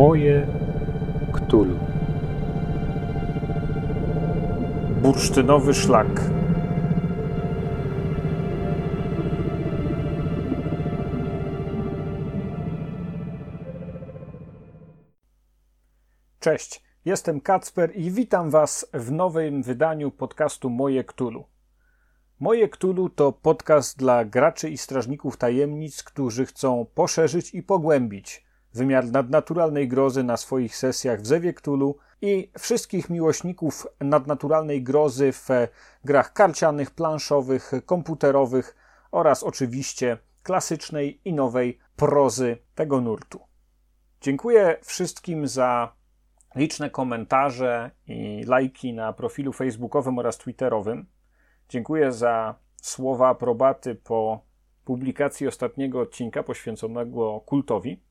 Moje Ktulu. Bursztynowy szlak. Cześć, jestem Kacper i witam Was w nowym wydaniu podcastu Moje Ktulu. Moje Ktulu to podcast dla graczy i strażników tajemnic, którzy chcą poszerzyć i pogłębić wymiar nadnaturalnej grozy na swoich sesjach w Zewie Ktulu i wszystkich miłośników nadnaturalnej grozy w grach karcianych, planszowych, komputerowych oraz oczywiście klasycznej i nowej prozy tego nurtu. Dziękuję wszystkim za liczne komentarze i lajki na profilu facebookowym oraz twitterowym. Dziękuję za słowa aprobaty po publikacji ostatniego odcinka poświęconego kultowi.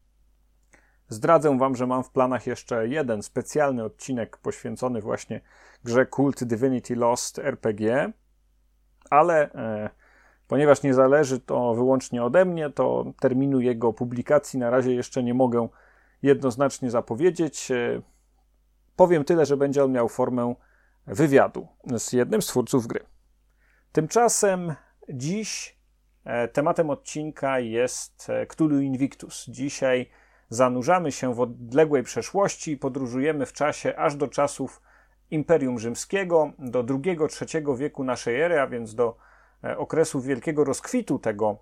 Zdradzę Wam, że mam w planach jeszcze jeden specjalny odcinek poświęcony właśnie grze Cult Divinity Lost RPG, ale e, ponieważ nie zależy to wyłącznie ode mnie, to terminu jego publikacji na razie jeszcze nie mogę jednoznacznie zapowiedzieć. E, powiem tyle, że będzie on miał formę wywiadu z jednym z twórców gry. Tymczasem dziś e, tematem odcinka jest e, Cthulhu Invictus. Dzisiaj zanurzamy się w odległej przeszłości i podróżujemy w czasie aż do czasów Imperium Rzymskiego, do II-III wieku naszej ery, a więc do e, okresu wielkiego rozkwitu tego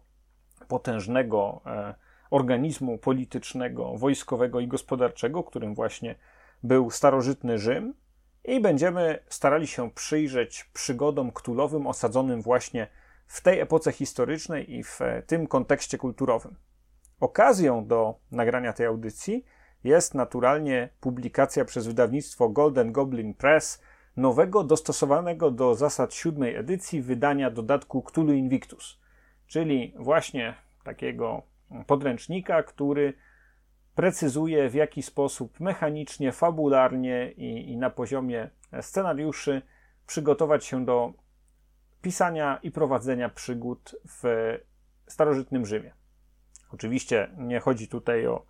potężnego organizmu politycznego, wojskowego i gospodarczego, którym właśnie był starożytny Rzym i będziemy starali się przyjrzeć przygodom ktulowym osadzonym właśnie w tej epoce historycznej i w tym kontekście kulturowym. Okazją do nagrania tej audycji jest naturalnie publikacja przez wydawnictwo Golden Goblin Press nowego, dostosowanego do zasad siódmej edycji wydania dodatku Cthulhu Invictus, czyli właśnie takiego podręcznika, który precyzuje w jaki sposób mechanicznie, fabularnie i, i na poziomie scenariuszy przygotować się do pisania i prowadzenia przygód w starożytnym Rzymie. Oczywiście nie chodzi tutaj o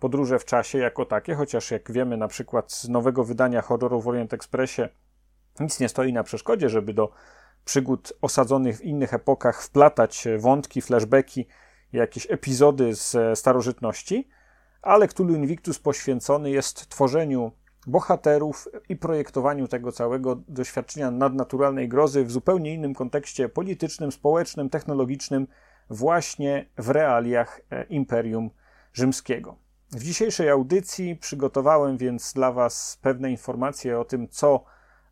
podróże w czasie jako takie, chociaż jak wiemy na przykład z nowego wydania horroru w Orient Expressie nic nie stoi na przeszkodzie, żeby do przygód osadzonych w innych epokach wplatać wątki, flashbacki, jakieś epizody z starożytności, ale Cthulhu Invictus poświęcony jest tworzeniu bohaterów i projektowaniu tego całego doświadczenia nadnaturalnej grozy w zupełnie innym kontekście politycznym, społecznym, technologicznym, właśnie w realiach e, Imperium Rzymskiego. W dzisiejszej audycji przygotowałem więc dla Was pewne informacje o tym, co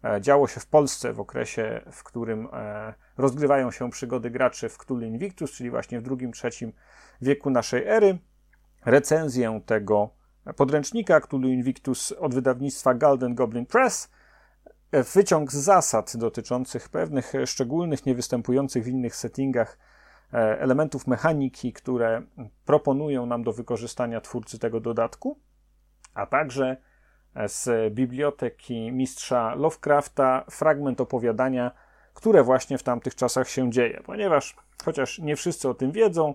e, działo się w Polsce w okresie, w którym e, rozgrywają się przygody graczy w Cthulhu Invictus, czyli właśnie w II-III wieku naszej ery recenzję tego podręcznika Cthulhu Invictus od wydawnictwa Golden Goblin Press, wyciąg z zasad dotyczących pewnych szczególnych, niewystępujących w innych settingach elementów mechaniki, które proponują nam do wykorzystania twórcy tego dodatku, a także z biblioteki mistrza Lovecrafta fragment opowiadania, które właśnie w tamtych czasach się dzieje, ponieważ chociaż nie wszyscy o tym wiedzą,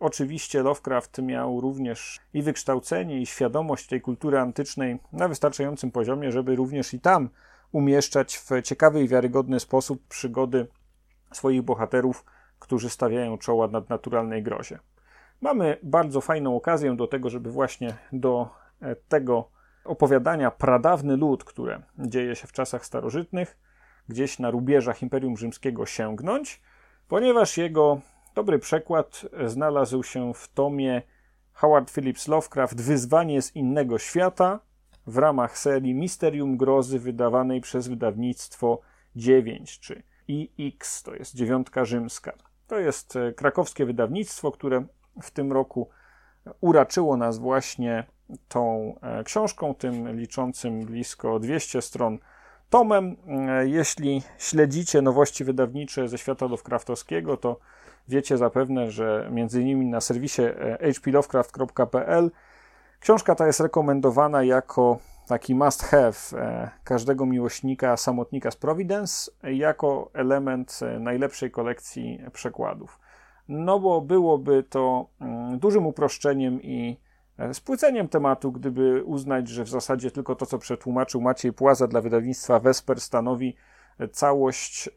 Oczywiście Lovecraft miał również i wykształcenie, i świadomość tej kultury antycznej na wystarczającym poziomie, żeby również i tam umieszczać w ciekawy i wiarygodny sposób przygody swoich bohaterów, którzy stawiają czoła nadnaturalnej grozie. Mamy bardzo fajną okazję do tego, żeby właśnie do e, tego opowiadania pradawny lud, które dzieje się w czasach starożytnych, gdzieś na rubieżach Imperium Rzymskiego sięgnąć, ponieważ jego Dobry przekład znalazł się w tomie Howard Phillips Lovecraft Wyzwanie z innego świata w ramach serii Misterium Grozy wydawanej przez wydawnictwo 9 czy IX, to jest dziewiątka rzymska. To jest e, krakowskie wydawnictwo, które w tym roku uraczyło nas właśnie tą e, książką, tym liczącym blisko 200 stron tomem. E, jeśli śledzicie nowości wydawnicze ze świata Lovecraftowskiego, to Wiecie zapewne, że między innymi na serwisie hplovecraft.pl książka ta jest rekomendowana jako taki must have e, każdego miłośnika samotnika z Providence jako element e, najlepszej kolekcji przekładów. No bo byłoby to mm, dużym uproszczeniem i spłyceniem tematu, gdyby uznać, że w zasadzie tylko to, co przetłumaczył Maciej Płaza dla wydawnictwa Vesper stanowi całość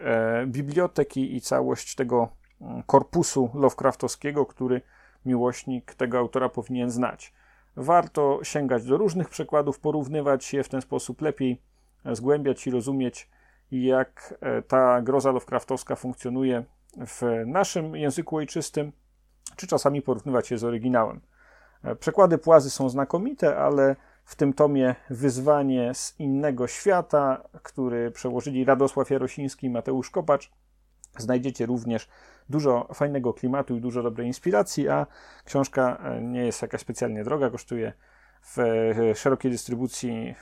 biblioteki i całość tego mm, korpusu Lovecraftowskiego, który miłośnik tego autora powinien znać. Warto sięgać do różnych przekładów, porównywać je w ten sposób lepiej, zgłębiać i rozumieć, jak e, ta groza Lovecraftowska funkcjonuje w naszym języku ojczystym, czy czasami porównywać je z oryginałem. E, przekłady płazy są znakomite, ale w tym tomie Wyzwanie z innego świata, który przełożyli Radosław Jarosiński i Mateusz Kopacz, znajdziecie również dużo fajnego klimatu i dużo dobrej inspiracji, a książka e, nie jest jakaś specjalnie droga, kosztuje w e, szerokiej dystrybucji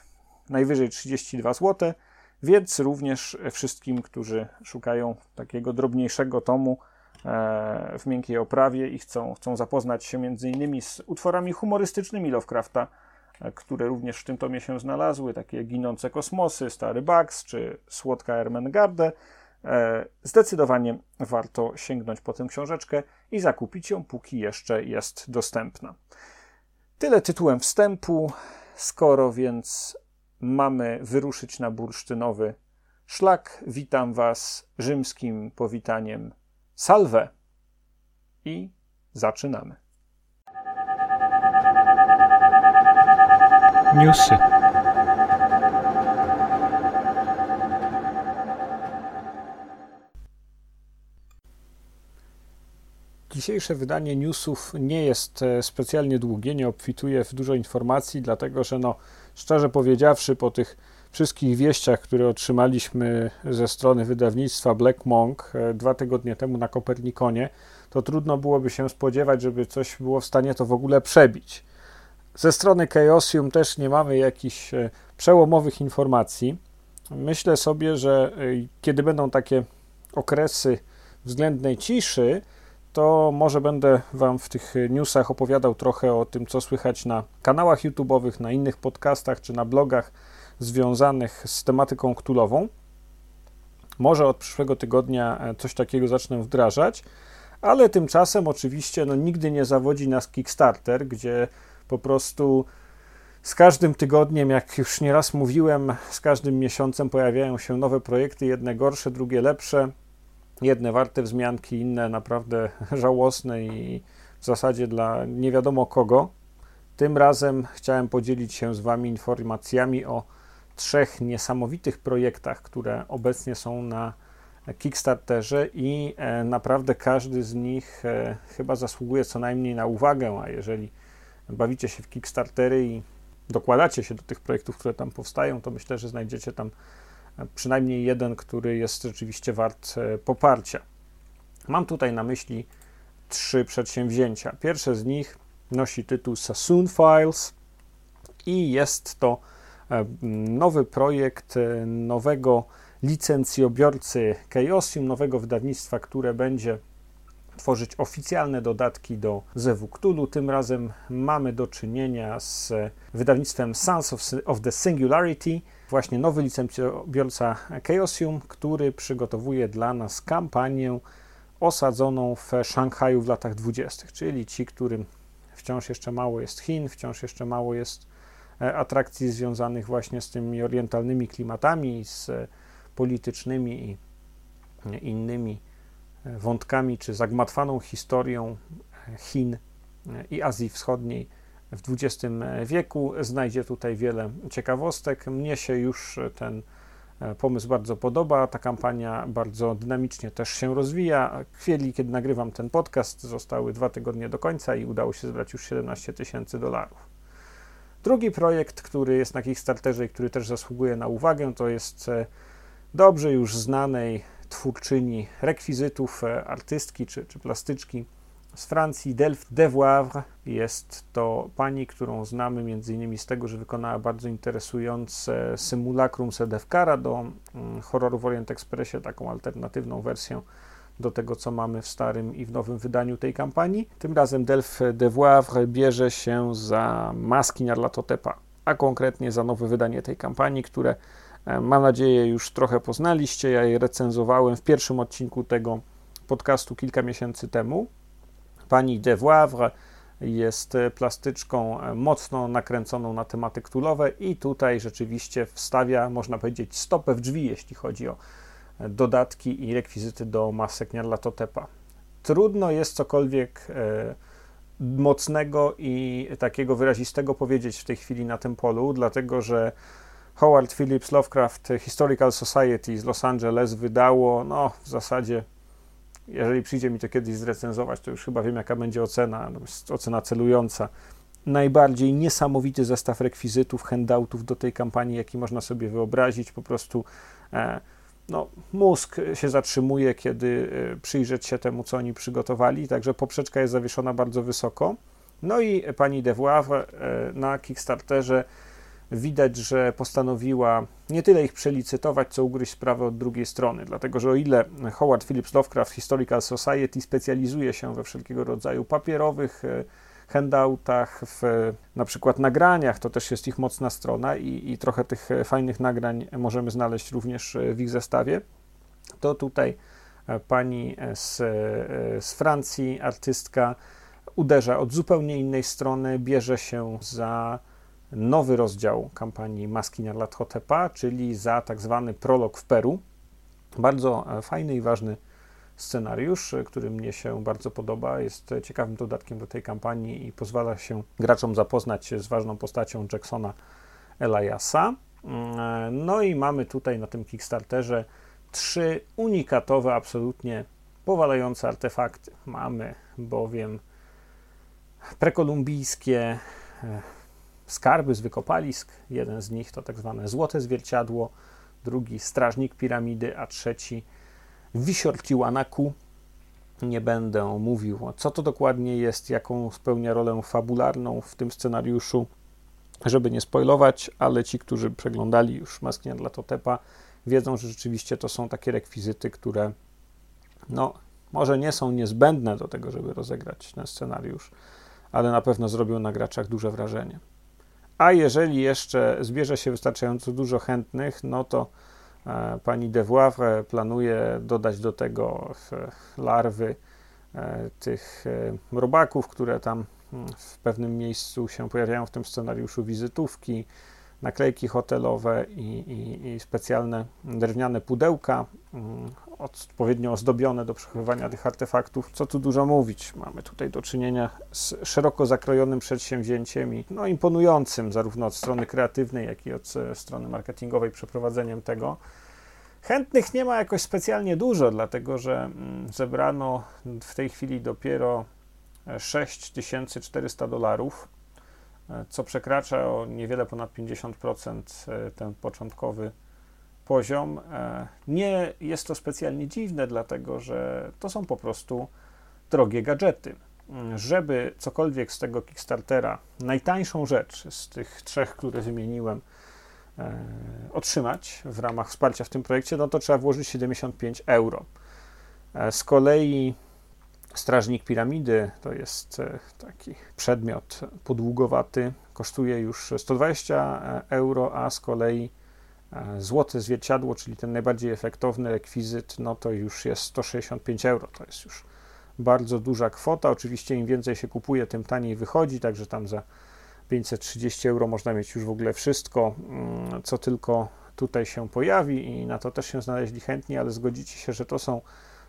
najwyżej 32 zł, więc również wszystkim, którzy szukają takiego drobniejszego tomu e, w miękkiej oprawie i chcą, chcą zapoznać się między innymi z utworami humorystycznymi Lovecrafta, które również w tym tomie się znalazły, takie Ginące kosmosy, Stary Bugs czy Słodka Ermengarde, zdecydowanie warto sięgnąć po tę książeczkę i zakupić ją, póki jeszcze jest dostępna. Tyle tytułem wstępu. Skoro więc mamy wyruszyć na bursztynowy szlak, witam Was rzymskim powitaniem salve i zaczynamy. Newsy. Dzisiejsze wydanie newsów nie jest e, specjalnie długie, nie obfituje w dużo informacji, dlatego że, no, szczerze powiedziawszy, po tych wszystkich wieściach, które otrzymaliśmy ze strony wydawnictwa Black Monk e, dwa tygodnie temu na Kopernikonie, to trudno byłoby się spodziewać, żeby coś było w stanie to w ogóle przebić. Ze strony Chaosium też nie mamy jakichś e, przełomowych informacji. Myślę sobie, że kiedy będą takie okresy względnej ciszy, to może będę Wam w tych newsach opowiadał trochę o tym, co słychać na kanałach YouTube'owych, na innych podcastach czy na blogach związanych z tematyką ktulową. Może od przyszłego tygodnia e, coś takiego zacznę wdrażać, ale tymczasem oczywiście no, nigdy nie zawodzi nas Kickstarter, gdzie po prostu z każdym tygodniem, jak już nieraz mówiłem, z każdym miesiącem pojawiają się nowe projekty, jedne gorsze, drugie lepsze jedne warte wzmianki, inne naprawdę żałosne i w zasadzie dla nie wiadomo kogo. Tym razem chciałem podzielić się z Wami informacjami o trzech niesamowitych projektach, które obecnie są na Kickstarterze i e, naprawdę każdy z nich e, chyba zasługuje co najmniej na uwagę, a jeżeli bawicie się w Kickstartery i dokładacie się do tych projektów, które tam powstają, to myślę, że znajdziecie tam przynajmniej jeden, który jest rzeczywiście wart e, poparcia. Mam tutaj na myśli trzy przedsięwzięcia. Pierwsze z nich nosi tytuł Sassoon Files i jest to e, nowy projekt e, nowego licencjobiorcy Chaosium, nowego wydawnictwa, które będzie tworzyć oficjalne dodatki do Zewu Cthulhu. Tym razem mamy do czynienia z wydawnictwem Sons of, of the Singularity, właśnie nowy licencjobiorca Chaosium, który przygotowuje dla nas kampanię osadzoną w Szanghaju w latach 20., czyli ci, którym wciąż jeszcze mało jest Chin, wciąż jeszcze mało jest e, atrakcji związanych właśnie z tymi orientalnymi klimatami, z politycznymi i innymi wątkami, czy zagmatwaną historią Chin i Azji Wschodniej w XX wieku. Znajdzie tutaj wiele ciekawostek. Mnie się już ten e, pomysł bardzo podoba. Ta kampania bardzo dynamicznie też się rozwija. W chwili, kiedy nagrywam ten podcast, zostały dwa tygodnie do końca i udało się zebrać już 17 tysięcy dolarów. Drugi projekt, który jest na Kickstarterze i który też zasługuje na uwagę, to jest e, dobrze już znanej twórczyni rekwizytów, e, artystki czy, czy plastyczki z Francji, Delphes de Wavre. Jest to pani, którą znamy m.in. z tego, że wykonała bardzo interesujące symulacrum Sedefkara do mm, horroru w Orient Expressie, taką alternatywną wersję do tego, co mamy w starym i w nowym wydaniu tej kampanii. Tym razem Delphes de Wavre bierze się za Maski Narlatotepa, a konkretnie za nowe wydanie tej kampanii, które mam nadzieję już trochę poznaliście. Ja je recenzowałem w pierwszym odcinku tego podcastu kilka miesięcy temu pani de Wavre jest plastyczką mocno nakręconą na tematy ktulowe i tutaj rzeczywiście wstawia, można powiedzieć, stopę w drzwi, jeśli chodzi o dodatki i rekwizyty do masek Nyarlathotepa. Trudno jest cokolwiek e, mocnego i takiego wyrazistego powiedzieć w tej chwili na tym polu, dlatego że Howard Phillips Lovecraft Historical Society z Los Angeles wydało, no w zasadzie, jeżeli przyjdzie mi to kiedyś zrecenzować, to już chyba wiem, jaka będzie ocena, no, ocena celująca. Najbardziej niesamowity zestaw rekwizytów, handoutów do tej kampanii, jaki można sobie wyobrazić. Po prostu e, no, mózg się zatrzymuje, kiedy e, przyjrzeć się temu, co oni przygotowali, także poprzeczka jest zawieszona bardzo wysoko. No i pani De Voivre e, na Kickstarterze widać, że postanowiła nie tyle ich przelicytować, co ugryźć sprawę od drugiej strony, dlatego że o ile Howard Phillips Lovecraft Historical Society specjalizuje się we wszelkiego rodzaju papierowych e, handoutach, w na przykład nagraniach, to też jest ich mocna strona i, i trochę tych fajnych nagrań możemy znaleźć również w ich zestawie, to tutaj e, pani z, e, z Francji, artystka, uderza od zupełnie innej strony, bierze się za nowy rozdział kampanii Maski Nyarlathotepa, czyli za tak zwany prolog w Peru. Bardzo e, fajny i ważny scenariusz, który mnie się bardzo podoba. Jest ciekawym dodatkiem do tej kampanii i pozwala się graczom zapoznać się z ważną postacią Jacksona Eliasa. Mm, no i mamy tutaj na tym Kickstarterze trzy unikatowe, absolutnie powalające artefakty. Mamy bowiem prekolumbijskie e, skarby z wykopalisk. Jeden z nich to tak zwane złote zwierciadło, drugi strażnik piramidy, a trzeci wisior Tiwanaku. Nie będę mówił, co to dokładnie jest, jaką spełnia rolę fabularną w tym scenariuszu, żeby nie spoilować, ale ci, którzy przeglądali już Masknia dla Totepa, wiedzą, że rzeczywiście to są takie rekwizyty, które no, może nie są niezbędne do tego, żeby rozegrać ten scenariusz, ale na pewno zrobią na graczach duże wrażenie. A jeżeli jeszcze zbierze się wystarczająco dużo chętnych, no to e, pani de Voivre planuje dodać do tego larwy e, tych e, robaków, które tam mm, w pewnym miejscu się pojawiają w tym scenariuszu, wizytówki, naklejki hotelowe i, i, i specjalne drewniane pudełka, mm, odpowiednio ozdobione do przechowywania tych artefaktów. Co tu dużo mówić, mamy tutaj do czynienia z szeroko zakrojonym przedsięwzięciem i no, imponującym zarówno od strony kreatywnej, jak i od e, strony marketingowej przeprowadzeniem tego. Chętnych nie ma jakoś specjalnie dużo, dlatego że mm, zebrano w tej chwili dopiero 6400 dolarów E, co przekracza o niewiele ponad 50% e, ten początkowy poziom. E, nie jest to specjalnie dziwne, dlatego że to są po prostu drogie gadżety. Mm, żeby cokolwiek z tego Kickstartera, najtańszą rzecz z tych trzech, które wymieniłem, otrzymać w ramach wsparcia w tym projekcie, no to trzeba włożyć 75 euro. Z kolei Strażnik piramidy to jest e, taki przedmiot podługowaty, kosztuje już 120 e, euro, a z kolei e, złote zwierciadło, czyli ten najbardziej efektowny rekwizyt, no to już jest 165 euro. To jest już bardzo duża kwota. Oczywiście im więcej się kupuje, tym taniej wychodzi, także tam za 530 euro można mieć już w ogóle wszystko, mm, co tylko tutaj się pojawi i na to też się znaleźli chętni, ale zgodzicie się, że to są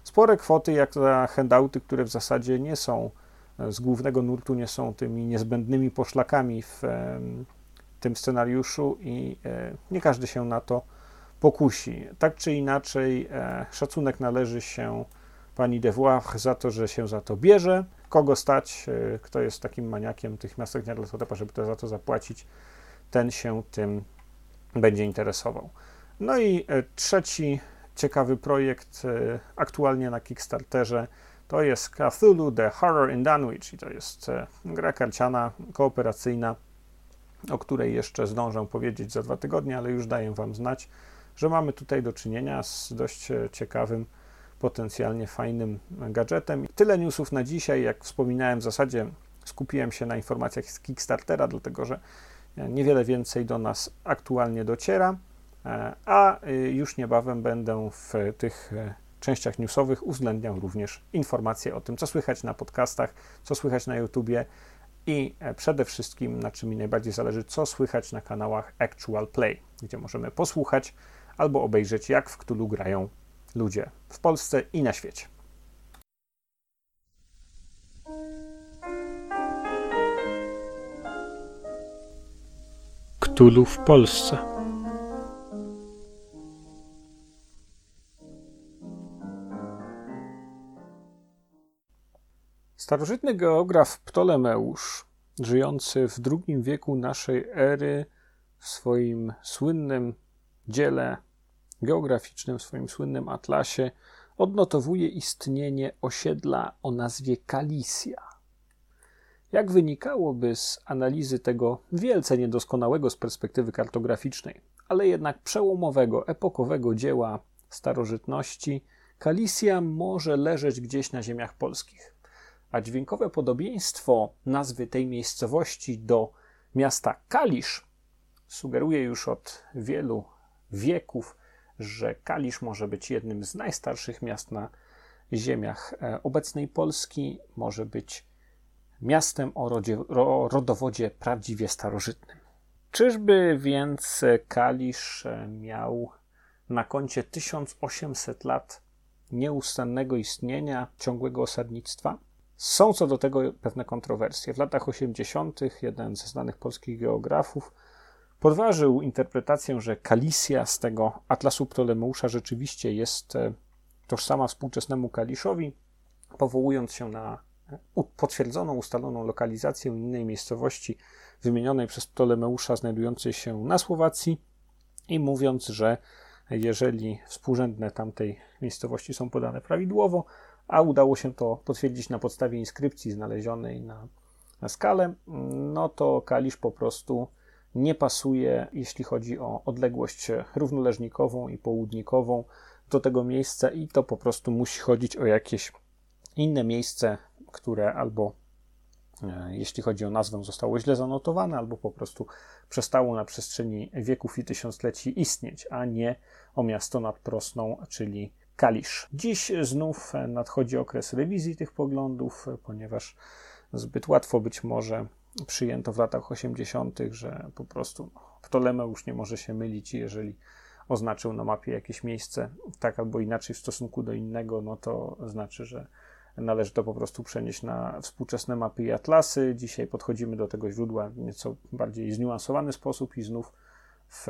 spore kwoty jak za handouty, które w zasadzie nie są e, z głównego nurtu, nie są tymi niezbędnymi poszlakami w tym scenariuszu i e, nie każdy się na to pokusi. Tak czy inaczej, e, szacunek należy się pani de Voix za to, że się za to bierze. Kogo stać, kto jest takim maniakiem tych miastek dla żeby to za to zapłacić, ten się tym będzie interesował. No i trzeci ciekawy projekt e, aktualnie na Kickstarterze. To jest Cthulhu The Horror in Dunwich i to jest e, gra karciana, kooperacyjna, o której jeszcze zdążę powiedzieć za dwa tygodnie, ale już daję Wam znać, że mamy tutaj do czynienia z dość e, ciekawym, potencjalnie fajnym gadżetem. Tyle newsów na dzisiaj. Jak wspominałem, w zasadzie skupiłem się na informacjach z Kickstartera, dlatego że niewiele więcej do nas aktualnie dociera. E, a y, już niebawem będę w tych e, częściach newsowych uwzględniał również informacje o tym, co słychać na podcastach, co słychać na YouTubie i przede wszystkim, na czym mi najbardziej zależy, co słychać na kanałach Actual Play, gdzie możemy posłuchać albo obejrzeć, jak w Cthulhu grają ludzie w Polsce i na świecie. Cthulhu w Polsce. Starożytny geograf Ptolemeusz, żyjący w II wieku naszej ery, w swoim słynnym dziele geograficznym, w swoim słynnym atlasie, odnotowuje istnienie osiedla o nazwie Kalisja. Jak wynikałoby z analizy tego wielce niedoskonałego z perspektywy kartograficznej, ale jednak przełomowego, epokowego dzieła starożytności, Kalisja może leżeć gdzieś na ziemiach polskich. A dźwiękowe podobieństwo nazwy tej miejscowości do miasta Kalisz sugeruje już od wielu wieków, że Kalisz może być jednym z najstarszych miast na ziemiach e, obecnej Polski, może być miastem o, rodzie, o rodowodzie prawdziwie starożytnym. Czyżby więc Kalisz e, miał na koncie 1800 lat nieustannego istnienia, ciągłego osadnictwa? Są co do tego pewne kontrowersje. W latach 80. jeden ze znanych polskich geografów podważył interpretację, że Kalisja z tego Atlasu Ptolemeusza rzeczywiście jest e, tożsama współczesnemu Kaliszowi, powołując się na potwierdzoną, ustaloną lokalizację innej miejscowości wymienionej przez Ptolemeusza, znajdującej się na Słowacji, i mówiąc, że jeżeli współrzędne tamtej miejscowości są podane prawidłowo, a udało się to potwierdzić na podstawie inskrypcji znalezionej na, na skalę, no to Kalisz po prostu nie pasuje, jeśli chodzi o odległość równoleżnikową i południkową do tego miejsca, i to po prostu musi chodzić o jakieś inne miejsce które albo e, jeśli chodzi o nazwę, zostało źle zanotowane, albo po prostu przestało na przestrzeni wieków i tysiącleci istnieć, a nie o miasto nad Prosną, czyli Kalisz. Dziś znów nadchodzi okres rewizji tych poglądów, ponieważ zbyt łatwo być może przyjęto w latach 80., że po prostu no, Ptolemeusz nie może się mylić, jeżeli oznaczył na mapie jakieś miejsce tak albo inaczej w stosunku do innego, no to znaczy, że Należy to po prostu przenieść na współczesne mapy i atlasy. Dzisiaj podchodzimy do tego źródła w nieco bardziej zniuansowany sposób i znów w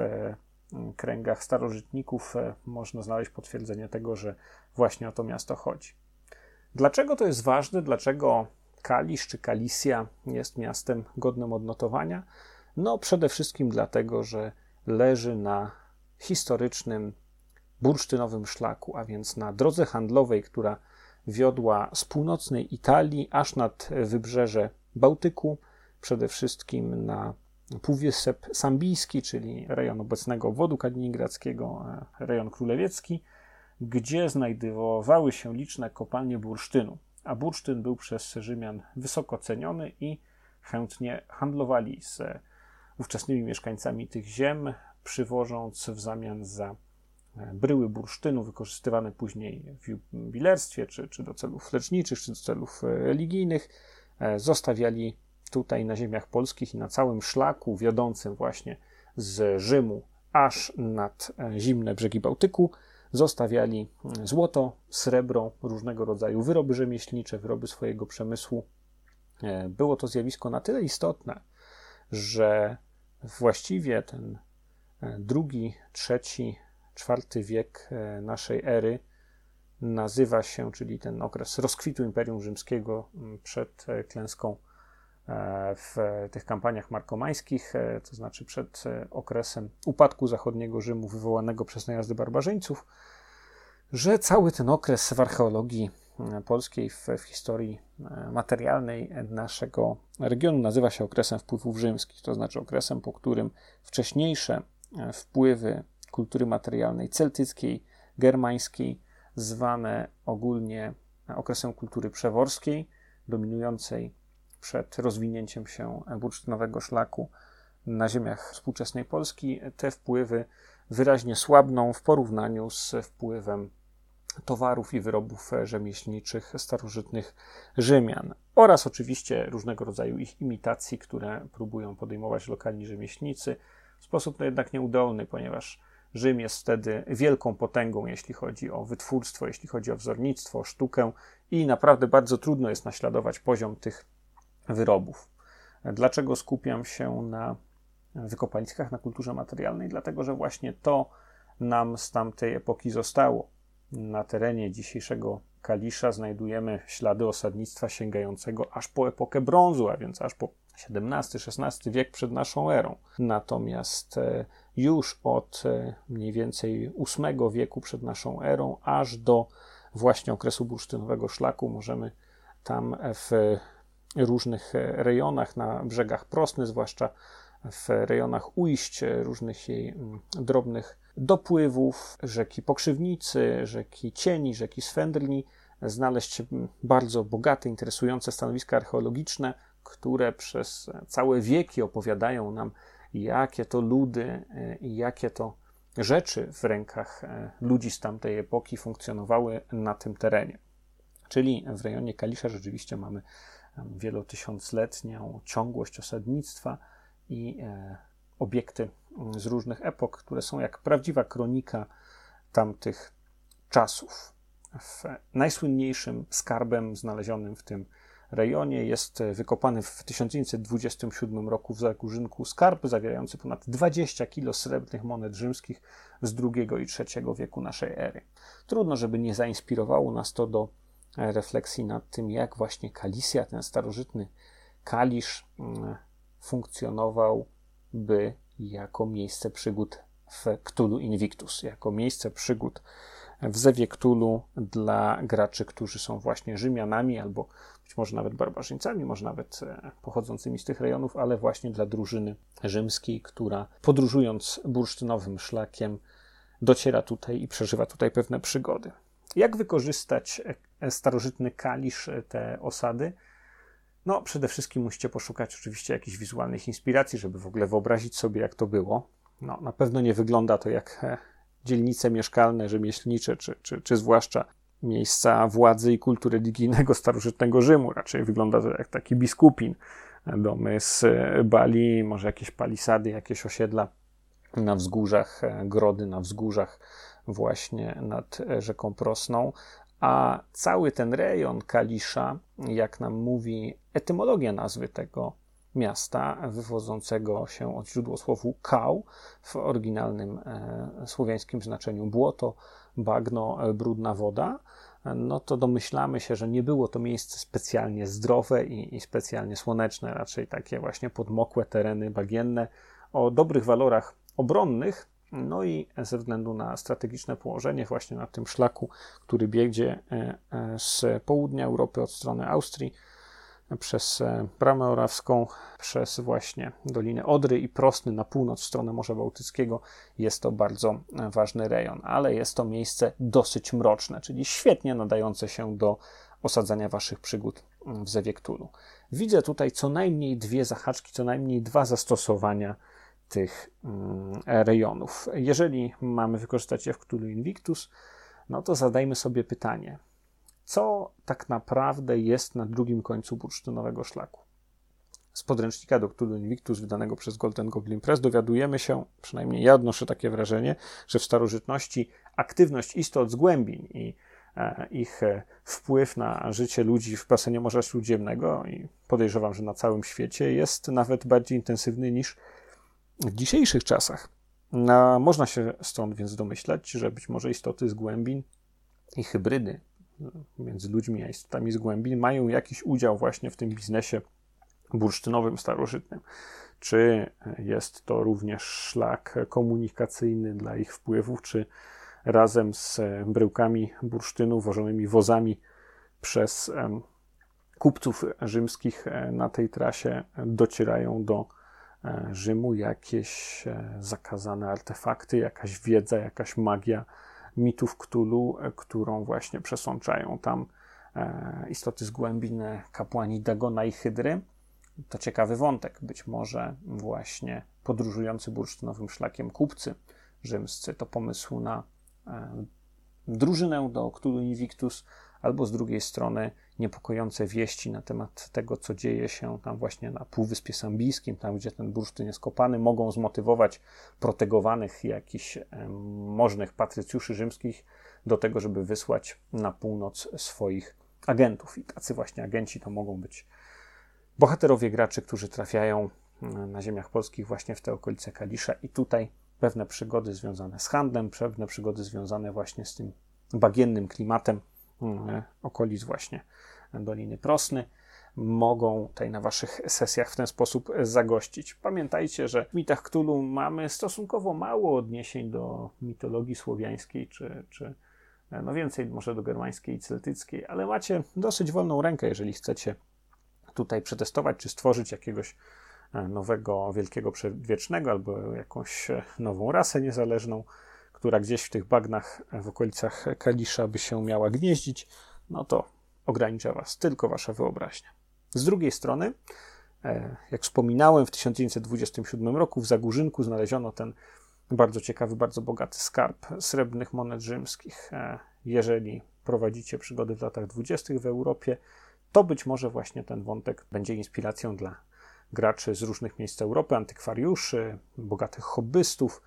kręgach starożytników e, można znaleźć potwierdzenie tego, że właśnie o to miasto chodzi. Dlaczego to jest ważne? Dlaczego Kalisz czy Kalisja jest miastem godnym odnotowania? No, przede wszystkim dlatego, że leży na historycznym bursztynowym szlaku, a więc na drodze handlowej, która wiodła z północnej Italii aż nad wybrzeże Bałtyku, przede wszystkim na Półwysep Sambijski, czyli rejon obecnego obwodu kaliningradzkiego, e, rejon królewiecki, gdzie znajdowały się liczne kopalnie bursztynu. A bursztyn był przez Rzymian wysoko ceniony i chętnie handlowali z ówczesnymi mieszkańcami tych ziem, przywożąc w zamian za bryły bursztynu wykorzystywane później w jubilerstwie, czy, czy do celów leczniczych, czy do celów e, religijnych, e, zostawiali tutaj na ziemiach polskich i na całym szlaku wiodącym właśnie z Rzymu aż nad e, zimne brzegi Bałtyku, zostawiali złoto, srebro, różnego rodzaju wyroby rzemieślnicze, wyroby swojego przemysłu. Było to zjawisko na tyle istotne, że właściwie ten drugi, trzeci IV wiek e, naszej ery nazywa się, czyli ten okres rozkwitu Imperium Rzymskiego przed e, klęską e, w tych kampaniach markomańskich, to znaczy przed okresem upadku zachodniego Rzymu wywołanego przez najazdy barbarzyńców, że cały ten okres w archeologii polskiej, w, w historii materialnej naszego regionu nazywa się okresem wpływów rzymskich, to znaczy okresem, po którym wcześniejsze wpływy kultury materialnej celtyckiej, germańskiej, zwane ogólnie okresem kultury przeworskiej, dominującej przed rozwinięciem się bursztynowego szlaku na ziemiach współczesnej Polski. Te wpływy wyraźnie słabną w porównaniu z wpływem towarów i wyrobów rzemieślniczych starożytnych Rzymian oraz oczywiście różnego rodzaju ich imitacji, które próbują podejmować lokalni rzemieślnicy w sposób no jednak nieudolny, ponieważ Rzym jest wtedy wielką potęgą, jeśli chodzi o wytwórstwo, jeśli chodzi o wzornictwo, o sztukę i naprawdę bardzo trudno jest naśladować poziom tych wyrobów. Dlaczego skupiam się na wykopaliskach, na kulturze materialnej? Dlatego, że właśnie to nam z tamtej epoki zostało. Na terenie dzisiejszego Kalisza znajdujemy ślady osadnictwa sięgającego aż po epokę brązu, a więc aż po XVII-XVI wiek przed naszą erą. Natomiast e, już od e, mniej więcej VIII wieku przed naszą erą, aż do właśnie okresu bursztynowego szlaku, możemy tam w różnych rejonach, na brzegach Prosny, zwłaszcza w rejonach ujść różnych jej mm, drobnych dopływów, rzeki Pokrzywnicy, rzeki Cieni, rzeki Swędrni, znaleźć bardzo bogate, interesujące stanowiska archeologiczne, które przez całe wieki opowiadają nam, jakie to ludy e, i jakie to rzeczy w rękach e, ludzi z tamtej epoki funkcjonowały na tym terenie. Czyli w rejonie Kalisza rzeczywiście mamy wielotysiącletnią ciągłość osadnictwa i e, obiekty mm, z różnych epok, które są jak prawdziwa kronika tamtych czasów. W najsłynniejszym skarbem znalezionym w tym rejonie jest wykopany w 1927 roku w Zagórzynku skarb zawierający ponad 20 kg srebrnych monet rzymskich z II i III wieku naszej ery. Trudno, żeby nie zainspirowało nas to do refleksji nad tym, jak właśnie Kalisja, ten starożytny Kalisz, mm, funkcjonował, by jako miejsce przygód w Cthulhu Invictus, jako miejsce przygód w Zewie Cthulhu dla graczy, którzy są właśnie Rzymianami albo być może nawet barbarzyńcami, może nawet e, pochodzącymi z tych rejonów, ale właśnie dla drużyny rzymskiej, która podróżując bursztynowym szlakiem dociera tutaj i przeżywa tutaj pewne przygody. Jak wykorzystać e, starożytny kalisz, e, te osady? No, przede wszystkim musicie poszukać oczywiście jakichś wizualnych inspiracji, żeby w ogóle wyobrazić sobie, jak to było. No, na pewno nie wygląda to jak e, dzielnice mieszkalne, rzemieślnicze, czy, czy, czy zwłaszcza miejsca władzy i kultu religijnego starożytnego Rzymu. Raczej wygląda to jak taki biskupin. Domy z bali, może jakieś palisady, jakieś osiedla na wzgórzach, grody na wzgórzach właśnie nad rzeką Prosną, a cały ten rejon Kalisza, jak nam mówi etymologia nazwy tego miasta, wywodzącego się od źródłosłowu kał, w oryginalnym e, słowiańskim znaczeniu błoto, bagno, e, brudna woda, no to domyślamy się, że nie było to miejsce specjalnie zdrowe i, i specjalnie słoneczne, raczej takie właśnie podmokłe tereny bagienne o dobrych walorach obronnych, no i ze względu na strategiczne położenie właśnie na tym szlaku, który biegnie e, e, z południa Europy od strony Austrii, przez e, Bramę Orawską, przez właśnie Dolinę Odry i Prosny na północ w stronę Morza Bałtyckiego. Jest to bardzo ważny rejon, ale jest to miejsce dosyć mroczne, czyli świetnie nadające się do osadzania waszych przygód w Zewie Cthulhu. Widzę tutaj co najmniej dwie zahaczki, co najmniej dwa zastosowania tych mm, rejonów. Jeżeli mamy wykorzystać je w Cthulhu Invictus, no to zadajmy sobie pytanie, co tak naprawdę jest na drugim końcu bursztynowego szlaku? Z podręcznika do Cthulhu Invictus wydanego przez Golden Goblin Press dowiadujemy się, przynajmniej ja odnoszę takie wrażenie, że w starożytności aktywność istot z głębin i e, ich e, wpływ na życie ludzi w basenie Morza Śródziemnego i podejrzewam, że na całym świecie jest nawet bardziej intensywny niż w dzisiejszych czasach. Można się stąd więc domyślać, że być może istoty z głębin i hybrydy między ludźmi a istotami z głębin mają jakiś udział właśnie w tym biznesie bursztynowym starożytnym. Czy jest to również szlak komunikacyjny dla ich wpływów, czy razem z bryłkami bursztynu wożonymi wozami przez kupców rzymskich na tej trasie docierają do E, Rzymu jakieś e, zakazane artefakty, jakaś wiedza, jakaś magia mitów Cthulhu, e, którą właśnie przesączają tam istoty z głębin kapłani Dagona i Hydry. To ciekawy wątek. Być może właśnie podróżujący bursztynowym szlakiem kupcy rzymscy to pomysł na drużynę do Cthulhu Invictus, albo z drugiej strony niepokojące wieści na temat tego, co dzieje się tam właśnie na Półwyspie Sambijskim, tam gdzie ten bursztyn jest kopany, mogą zmotywować protegowanych jakichś możnych patrycjuszy rzymskich do tego, żeby wysłać na północ swoich agentów. I tacy właśnie agenci to mogą być bohaterowie graczy, którzy trafiają na ziemiach polskich właśnie w te okolice Kalisza i tutaj pewne przygody związane z handlem, pewne przygody związane właśnie z tym bagiennym klimatem mm, okolic właśnie Doliny Prosny mogą tutaj na waszych sesjach w ten sposób zagościć. Pamiętajcie, że w mitach Cthulhu mamy stosunkowo mało odniesień do mitologii słowiańskiej, czy, czy no więcej może do germańskiej i celtyckiej, ale macie dosyć wolną rękę, jeżeli chcecie tutaj przetestować, czy stworzyć jakiegoś e, nowego wielkiego przedwiecznego albo jakąś e, nową rasę niezależną, która gdzieś w tych bagnach w okolicach Kalisza by się miała gnieździć, no to ogranicza was tylko wasza wyobraźnia. Z drugiej strony, e, jak wspominałem, w 1927 roku w Zagórzynku znaleziono ten bardzo ciekawy, bardzo bogaty skarb srebrnych monet rzymskich. Jeżeli prowadzicie przygody w latach 20. w Europie, to być może właśnie ten wątek będzie inspiracją dla graczy z różnych miejsc Europy, antykwariuszy, bogatych hobbystów,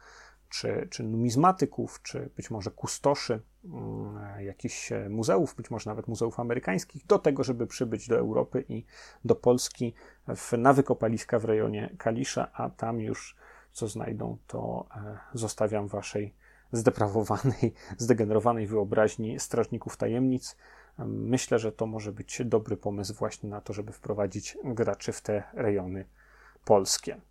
czy, czy numizmatyków, czy być może kustoszy mm, jakichś muzeów, być może nawet muzeów amerykańskich, do tego, żeby przybyć do Europy i do Polski w, na wykopaliska w rejonie Kalisza, a tam już co znajdą, to e, zostawiam waszej zdeprawowanej, zdegenerowanej wyobraźni strażników tajemnic. Myślę, że to może być dobry pomysł właśnie na to, żeby wprowadzić graczy w te rejony polskie.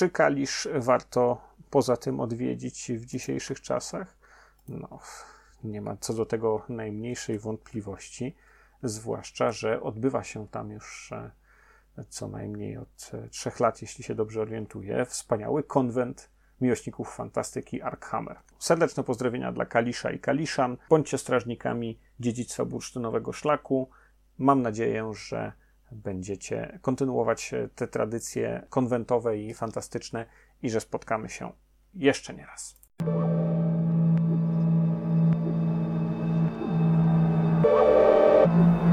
Czy Kalisz warto poza tym odwiedzić w dzisiejszych czasach? No, nie ma co do tego najmniejszej wątpliwości, zwłaszcza, że odbywa się tam już e, co najmniej od e, trzech lat, jeśli się dobrze orientuję, wspaniały konwent miłośników fantastyki Arkhammer. Serdeczne pozdrowienia dla Kalisza i Kaliszan. Bądźcie strażnikami dziedzictwa bursztynowego szlaku. Mam nadzieję, że będziecie kontynuować te tradycje konwentowe i fantastyczne i że spotkamy się jeszcze nie raz.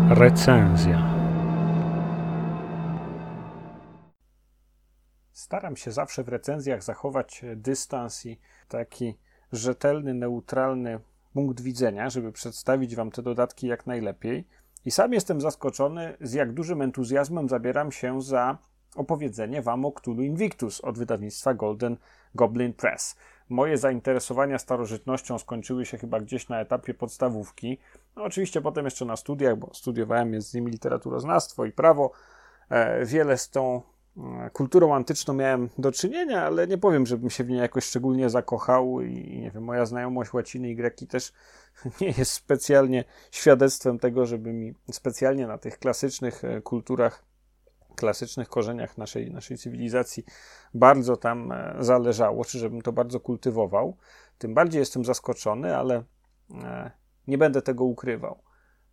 Recenzja. Staram się zawsze w recenzjach zachować dystans i taki rzetelny, neutralny punkt widzenia, żeby przedstawić Wam te dodatki jak najlepiej. I sam jestem zaskoczony, z jak dużym entuzjazmem zabieram się za opowiedzenie Wam o Cthulhu Invictus od wydawnictwa Golden Goblin Press. Moje zainteresowania starożytnością skończyły się chyba gdzieś na etapie podstawówki. No, oczywiście potem jeszcze na studiach, bo studiowałem między innymi literaturoznawstwo i prawo. E, wiele z tą kulturą antyczną miałem do czynienia, ale nie powiem, żebym się w niej jakoś szczególnie zakochał i nie wiem, moja znajomość łaciny i greki też nie jest specjalnie świadectwem tego, żeby mi specjalnie na tych klasycznych e, kulturach, klasycznych korzeniach naszej, naszej cywilizacji bardzo tam e, zależało, czy żebym to bardzo kultywował. Tym bardziej jestem zaskoczony, ale nie będę tego ukrywał.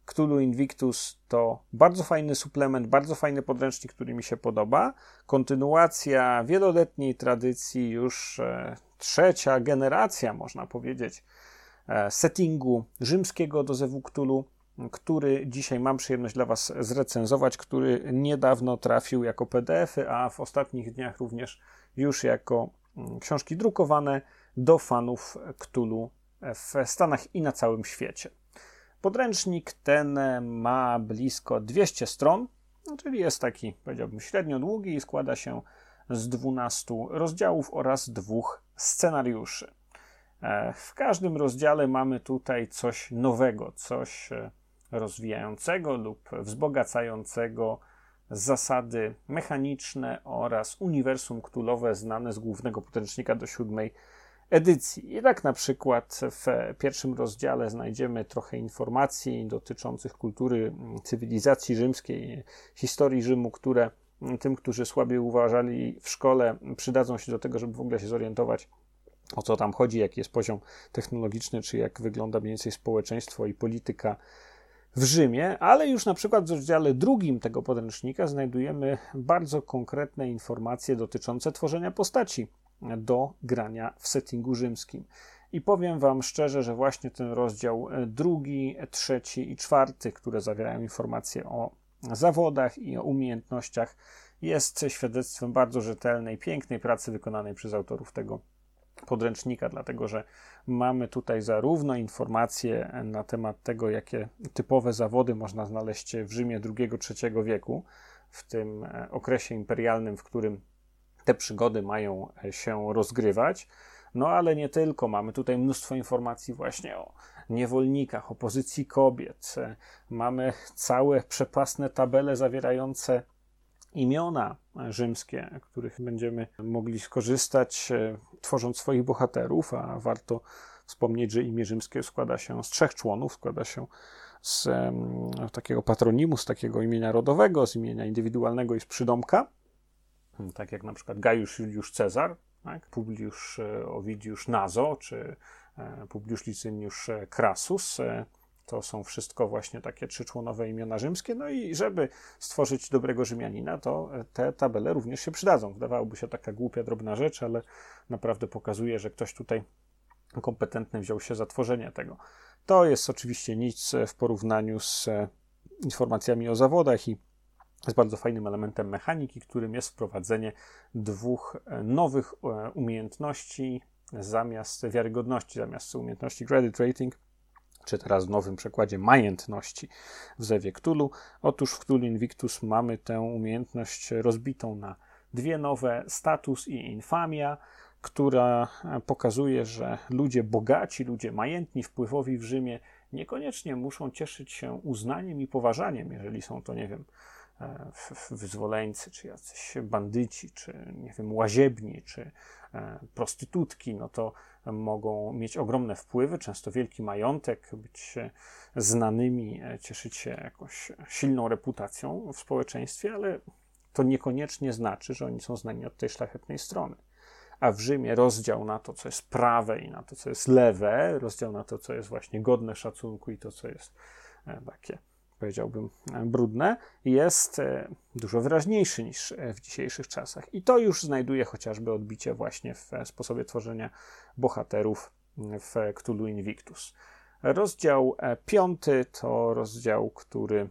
Cthulhu Invictus to bardzo fajny suplement, bardzo fajny podręcznik, który mi się podoba. Kontynuacja wieloletniej tradycji, już e, trzecia generacja, można powiedzieć, e, settingu rzymskiego do Zewu Cthulhu, który dzisiaj mam przyjemność dla Was zrecenzować, który niedawno trafił jako PDF-y, a w ostatnich dniach również już jako mm, książki drukowane do fanów Cthulhu w Stanach i na całym świecie. Podręcznik ten ma blisko 200 stron, czyli jest taki, powiedziałbym, średnio długi i składa się z 12 rozdziałów oraz dwóch scenariuszy. E, w każdym rozdziale mamy tutaj coś nowego, coś e, rozwijającego lub wzbogacającego zasady mechaniczne oraz uniwersum ktulowe znane z głównego podręcznika do siódmej edycji. I tak na przykład w pierwszym rozdziale znajdziemy trochę informacji dotyczących kultury mm, cywilizacji rzymskiej, historii Rzymu, które mm, tym, którzy słabiej uważali w szkole, przydadzą się do tego, żeby w ogóle się zorientować, o co tam chodzi, jaki jest poziom technologiczny, czy jak wygląda mniej więcej społeczeństwo i polityka w Rzymie, ale już na przykład w rozdziale drugim tego podręcznika znajdujemy bardzo konkretne informacje dotyczące tworzenia postaci do grania w settingu rzymskim. I powiem Wam szczerze, że właśnie ten rozdział drugi, trzeci i czwarty, które zawierają informacje o zawodach i o umiejętnościach, jest świadectwem bardzo rzetelnej, pięknej pracy wykonanej przez autorów tego podręcznika, dlatego że mamy tutaj zarówno informacje na temat tego, jakie typowe zawody można znaleźć w Rzymie II-III wieku, w tym e, okresie imperialnym, w którym te przygody mają e, się rozgrywać. No ale nie tylko, mamy tutaj mnóstwo informacji właśnie o niewolnikach, o pozycji kobiet. E, mamy całe przepasne tabele zawierające imiona rzymskie, których będziemy mogli skorzystać, e, tworząc swoich bohaterów, a warto wspomnieć, że imię rzymskie składa się z trzech członów, składa się z takiego patronimu, z takiego imienia rodowego, z imienia indywidualnego i z przydomka, tak jak na przykład Gaius Juliusz Cezar, tak? Publiusz e, Ovidiusz Nazo, czy e, Publiusz Licyniusz Crassus, to są wszystko właśnie takie trzyczłonowe imiona rzymskie. No i żeby stworzyć dobrego Rzymianina, to te tabele również się przydadzą. Wydawałoby się taka głupia, drobna rzecz, ale naprawdę pokazuje, że ktoś tutaj kompetentny wziął się za tworzenie tego. To jest oczywiście nic w porównaniu z informacjami o zawodach i jest bardzo fajnym elementem mechaniki, którym jest wprowadzenie dwóch nowych umiejętności zamiast wiarygodności, zamiast umiejętności credit rating czy teraz w nowym przekładzie majętności w Zewie Cthulhu. Otóż w Cthulhu Invictus mamy tę umiejętność rozbitą na dwie nowe, status i infamia, która pokazuje, że ludzie bogaci, ludzie majętni, wpływowi w Rzymie niekoniecznie muszą cieszyć się uznaniem i poważaniem, jeżeli są to, nie wiem, e, wyzwoleńcy, czy jacyś bandyci, czy nie wiem, łaziebni, czy e, prostytutki, no to mogą mieć ogromne wpływy, często wielki majątek, być znanymi, e, cieszyć się jakąś silną reputacją w społeczeństwie, ale to niekoniecznie znaczy, że oni są znani od tej szlachetnej strony. A w Rzymie rozdział na to, co jest prawe i na to, co jest lewe, rozdział na to, co jest właśnie godne szacunku i to, co jest e, takie powiedziałbym, brudne, jest e, dużo wyraźniejszy niż e, w dzisiejszych czasach. I to już znajduje chociażby odbicie właśnie w sposobie tworzenia bohaterów w Cthulhu Invictus. Rozdział e, piąty to rozdział, który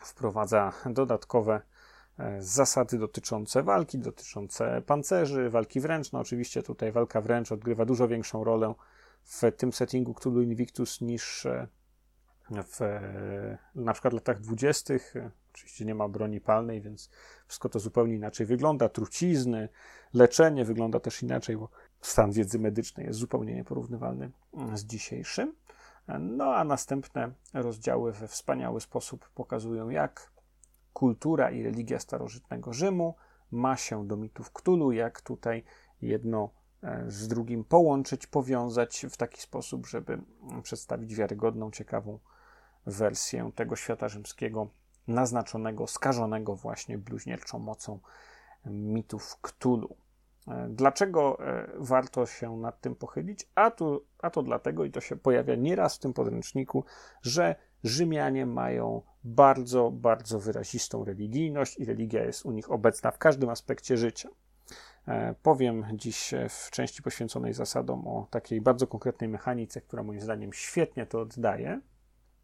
wprowadza dodatkowe zasady dotyczące walki, dotyczące pancerzy, walki wręcz. No oczywiście tutaj walka wręcz odgrywa dużo większą rolę w tym settingu Cthulhu Invictus niż w na przykład latach dwudziestych. Oczywiście nie ma broni palnej, więc wszystko to zupełnie inaczej wygląda. Trucizny, leczenie wygląda też inaczej, bo stan wiedzy medycznej jest zupełnie nieporównywalny z dzisiejszym. No a następne rozdziały we wspaniały sposób pokazują, jak kultura i religia starożytnego Rzymu ma się do mitów Ktulu, jak tutaj jedno E, z drugim połączyć, powiązać w taki sposób, żeby przedstawić wiarygodną, ciekawą wersję tego świata rzymskiego, naznaczonego, skażonego właśnie bluźnierczą mocą mitów Ktulu. E, dlaczego e, warto się nad tym pochylić? A, tu, a to dlatego, i to się pojawia nieraz w tym podręczniku, że Rzymianie mają bardzo, bardzo wyrazistą religijność i religia jest u nich obecna w każdym aspekcie życia. E, powiem dziś w części poświęconej zasadom o takiej bardzo konkretnej mechanice, która moim zdaniem świetnie to oddaje.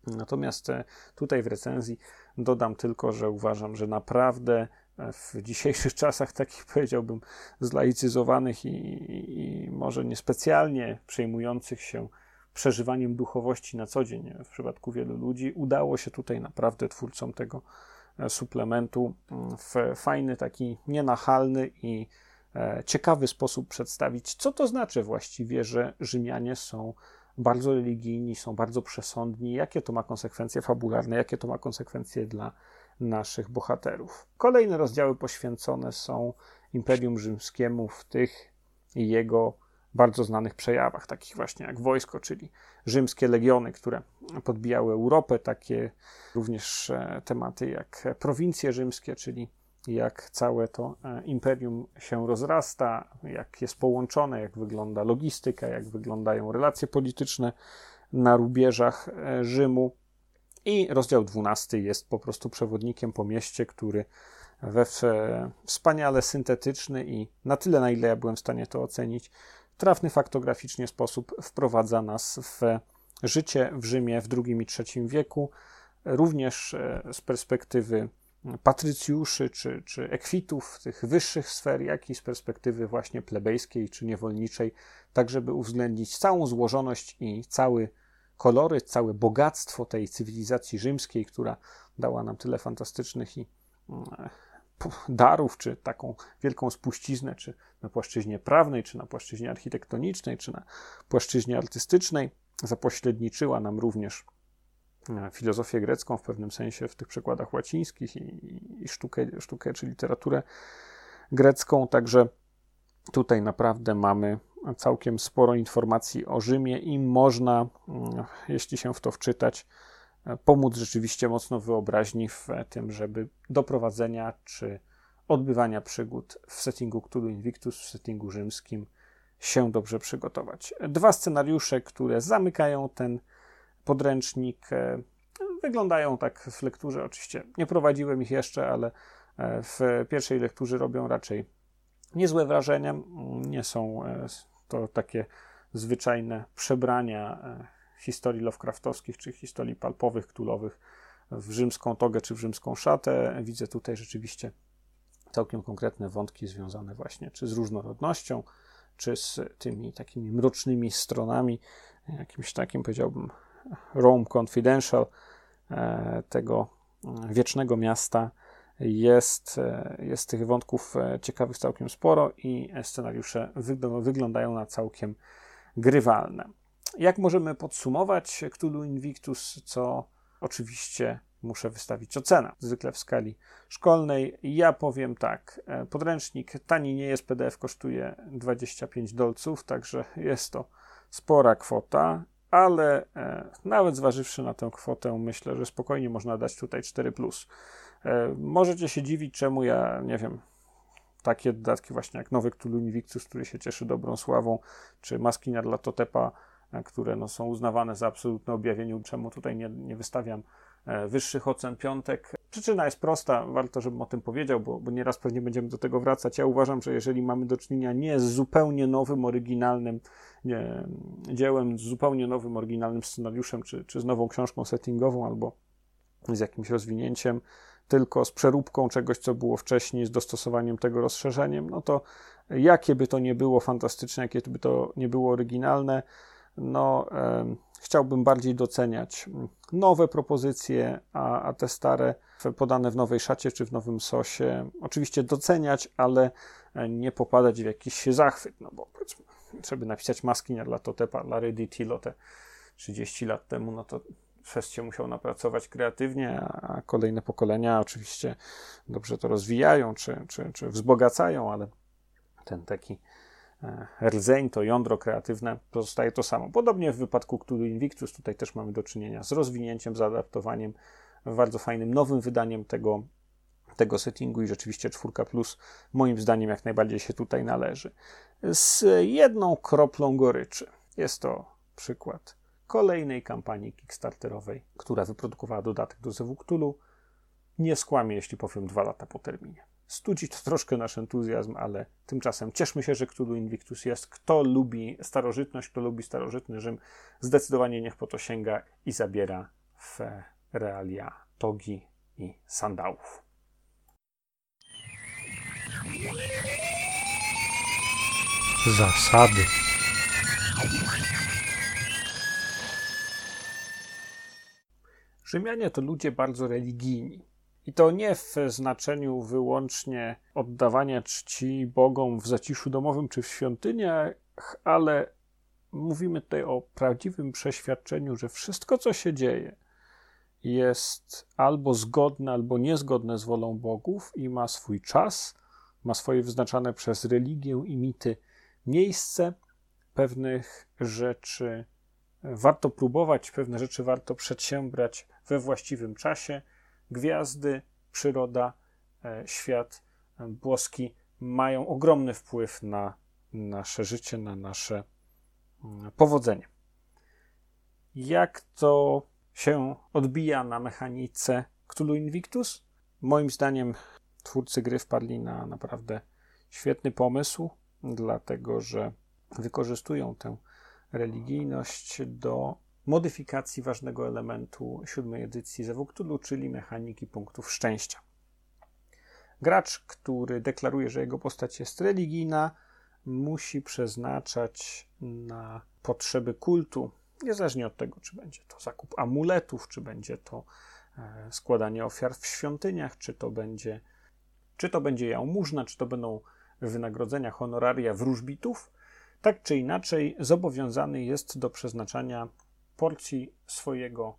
Natomiast e, tutaj w recenzji dodam tylko, że uważam, że naprawdę e, w dzisiejszych czasach, takich powiedziałbym, zlaicyzowanych i, i, i może niespecjalnie przejmujących się przeżywaniem duchowości na co dzień w przypadku wielu ludzi, udało się tutaj naprawdę twórcom tego suplementu mm, w fajny, taki nienachalny i E, ciekawy sposób przedstawić, co to znaczy właściwie, że Rzymianie są bardzo religijni, są bardzo przesądni, jakie to ma konsekwencje fabularne, jakie to ma konsekwencje dla naszych bohaterów. Kolejne rozdziały poświęcone są Imperium Rzymskiemu w tych jego bardzo znanych przejawach, takich właśnie jak wojsko, czyli rzymskie legiony, które podbijały Europę, takie również e, tematy jak prowincje rzymskie, czyli jak całe to e, imperium się rozrasta, jak jest połączone, jak wygląda logistyka, jak wyglądają relacje polityczne na rubieżach e, Rzymu. I rozdział 12 jest po prostu przewodnikiem po mieście, który we wspaniale syntetyczny i na tyle, na ile ja byłem w stanie to ocenić, trafny faktograficznie sposób wprowadza nas w życie w Rzymie w II i III wieku, również e, z perspektywy patrycjuszy czy, czy ekwitów tych wyższych sfer, jak i z perspektywy właśnie plebejskiej czy niewolniczej, tak żeby uwzględnić całą złożoność i cały kolory, całe bogactwo tej cywilizacji rzymskiej, która dała nam tyle fantastycznych i mm, darów, czy taką wielką spuściznę, czy na płaszczyźnie prawnej, czy na płaszczyźnie architektonicznej, czy na płaszczyźnie artystycznej. Zapośredniczyła nam również filozofię grecką w pewnym sensie w tych przekładach łacińskich i, i sztukę, sztukę czy literaturę grecką. Także tutaj naprawdę mamy całkiem sporo informacji o Rzymie i można, jeśli się w to wczytać, e, pomóc rzeczywiście mocno wyobraźni w tym, żeby do prowadzenia czy odbywania przygód w settingu Cthulhu Invictus, w settingu rzymskim się dobrze przygotować. Dwa scenariusze, które zamykają ten podręcznik, e, wyglądają tak w lekturze. Oczywiście nie prowadziłem ich jeszcze, ale e, w pierwszej lekturze robią raczej niezłe wrażenie. Nie są to takie zwyczajne przebrania e, historii Lovecraftowskich czy historii palpowych, ktulowych w rzymską togę czy w rzymską szatę. Widzę tutaj rzeczywiście całkiem konkretne wątki związane właśnie czy z różnorodnością, czy z tymi takimi mrocznymi stronami, jakimś takim powiedziałbym Rome Confidential e, tego mm, wiecznego miasta jest, e, jest tych wątków e, ciekawych całkiem sporo i scenariusze wyglądają na całkiem grywalne. Jak możemy podsumować Cthulhu Invictus, co oczywiście muszę wystawić ocenę, zwykle w skali szkolnej. Ja powiem tak, e, podręcznik tani nie jest, PDF kosztuje 25 dolców, także jest to spora kwota, ale nawet zważywszy na tę kwotę, myślę, że spokojnie można dać tutaj 4+. E, możecie się dziwić, czemu ja, nie wiem, takie dodatki właśnie jak nowy Cthulhu Invictus, który się cieszy dobrą sławą, czy Maski Totepa, e, które no, są uznawane za absolutne objawienie, czemu tutaj nie, nie wystawiam e, wyższych ocen piątek. Przyczyna jest prosta, warto, żebym o tym powiedział, bo, bo nieraz pewnie będziemy do tego wracać. Ja uważam, że jeżeli mamy do czynienia nie z zupełnie nowym, oryginalnym nie, dziełem, z zupełnie nowym, oryginalnym scenariuszem, czy, czy z nową książką settingową, albo z jakimś rozwinięciem, tylko z przeróbką czegoś, co było wcześniej, z dostosowaniem tego rozszerzeniem, no to jakie by to nie było fantastyczne, jakie by to nie było oryginalne, no e, chciałbym bardziej doceniać nowe propozycje, a, a te stare podane w nowej szacie czy w nowym sosie, oczywiście doceniać, ale nie popadać w jakiś zachwyt, no bo powiedzmy, żeby napisać maski dla Totepa, dla Redditilo te 30 lat temu, no to się musiał napracować kreatywnie, a kolejne pokolenia oczywiście dobrze to rozwijają czy, czy, czy wzbogacają, ale ten taki e, rdzeń, to jądro kreatywne pozostaje to samo. Podobnie w wypadku Cthulhu Invictus, tutaj też mamy do czynienia z rozwinięciem, zaadaptowaniem, bardzo fajnym nowym wydaniem tego, tego settingu i rzeczywiście czwórka plus moim zdaniem jak najbardziej się tutaj należy. Z jedną kroplą goryczy. Jest to przykład kolejnej kampanii Kickstarterowej, która wyprodukowała dodatek do Zewu Cthulhu. Nie skłamię, jeśli powiem dwa lata po terminie. Studzi to troszkę nasz entuzjazm, ale tymczasem cieszmy się, że Cthulhu Invictus jest. Kto lubi starożytność, kto lubi starożytny Rzym, zdecydowanie niech po to sięga i zabiera w realia togi i sandałów. Zasady. Rzymianie to ludzie bardzo religijni. I to nie w znaczeniu wyłącznie oddawania czci bogom w zaciszu domowym czy w świątyniach, ale mówimy tutaj o prawdziwym przeświadczeniu, że wszystko, co się dzieje, jest albo zgodne, albo niezgodne z wolą bogów i ma swój czas, ma swoje wyznaczane przez religię i mity miejsce. Pewnych rzeczy warto próbować, pewne rzeczy warto przedsiębrać we właściwym czasie. Gwiazdy, przyroda, e, świat e, boski mają ogromny wpływ na nasze życie, na nasze mm, powodzenie. Jak to się odbija na mechanice Cthulhu Invictus? Moim zdaniem twórcy gry wpadli na naprawdę świetny pomysł, dlatego że wykorzystują tę religijność do modyfikacji ważnego elementu siódmej edycji Zewuktulu, czyli mechaniki punktów szczęścia. Gracz, który deklaruje, że jego postać jest religijna, musi przeznaczać na potrzeby kultu, niezależnie od tego, czy będzie to zakup amuletów, czy będzie to e, składanie ofiar w świątyniach, czy to będzie, czy to będzie jałmużna, czy to będą wynagrodzenia, honoraria wróżbitów, tak czy inaczej zobowiązany jest do przeznaczania porcji swojego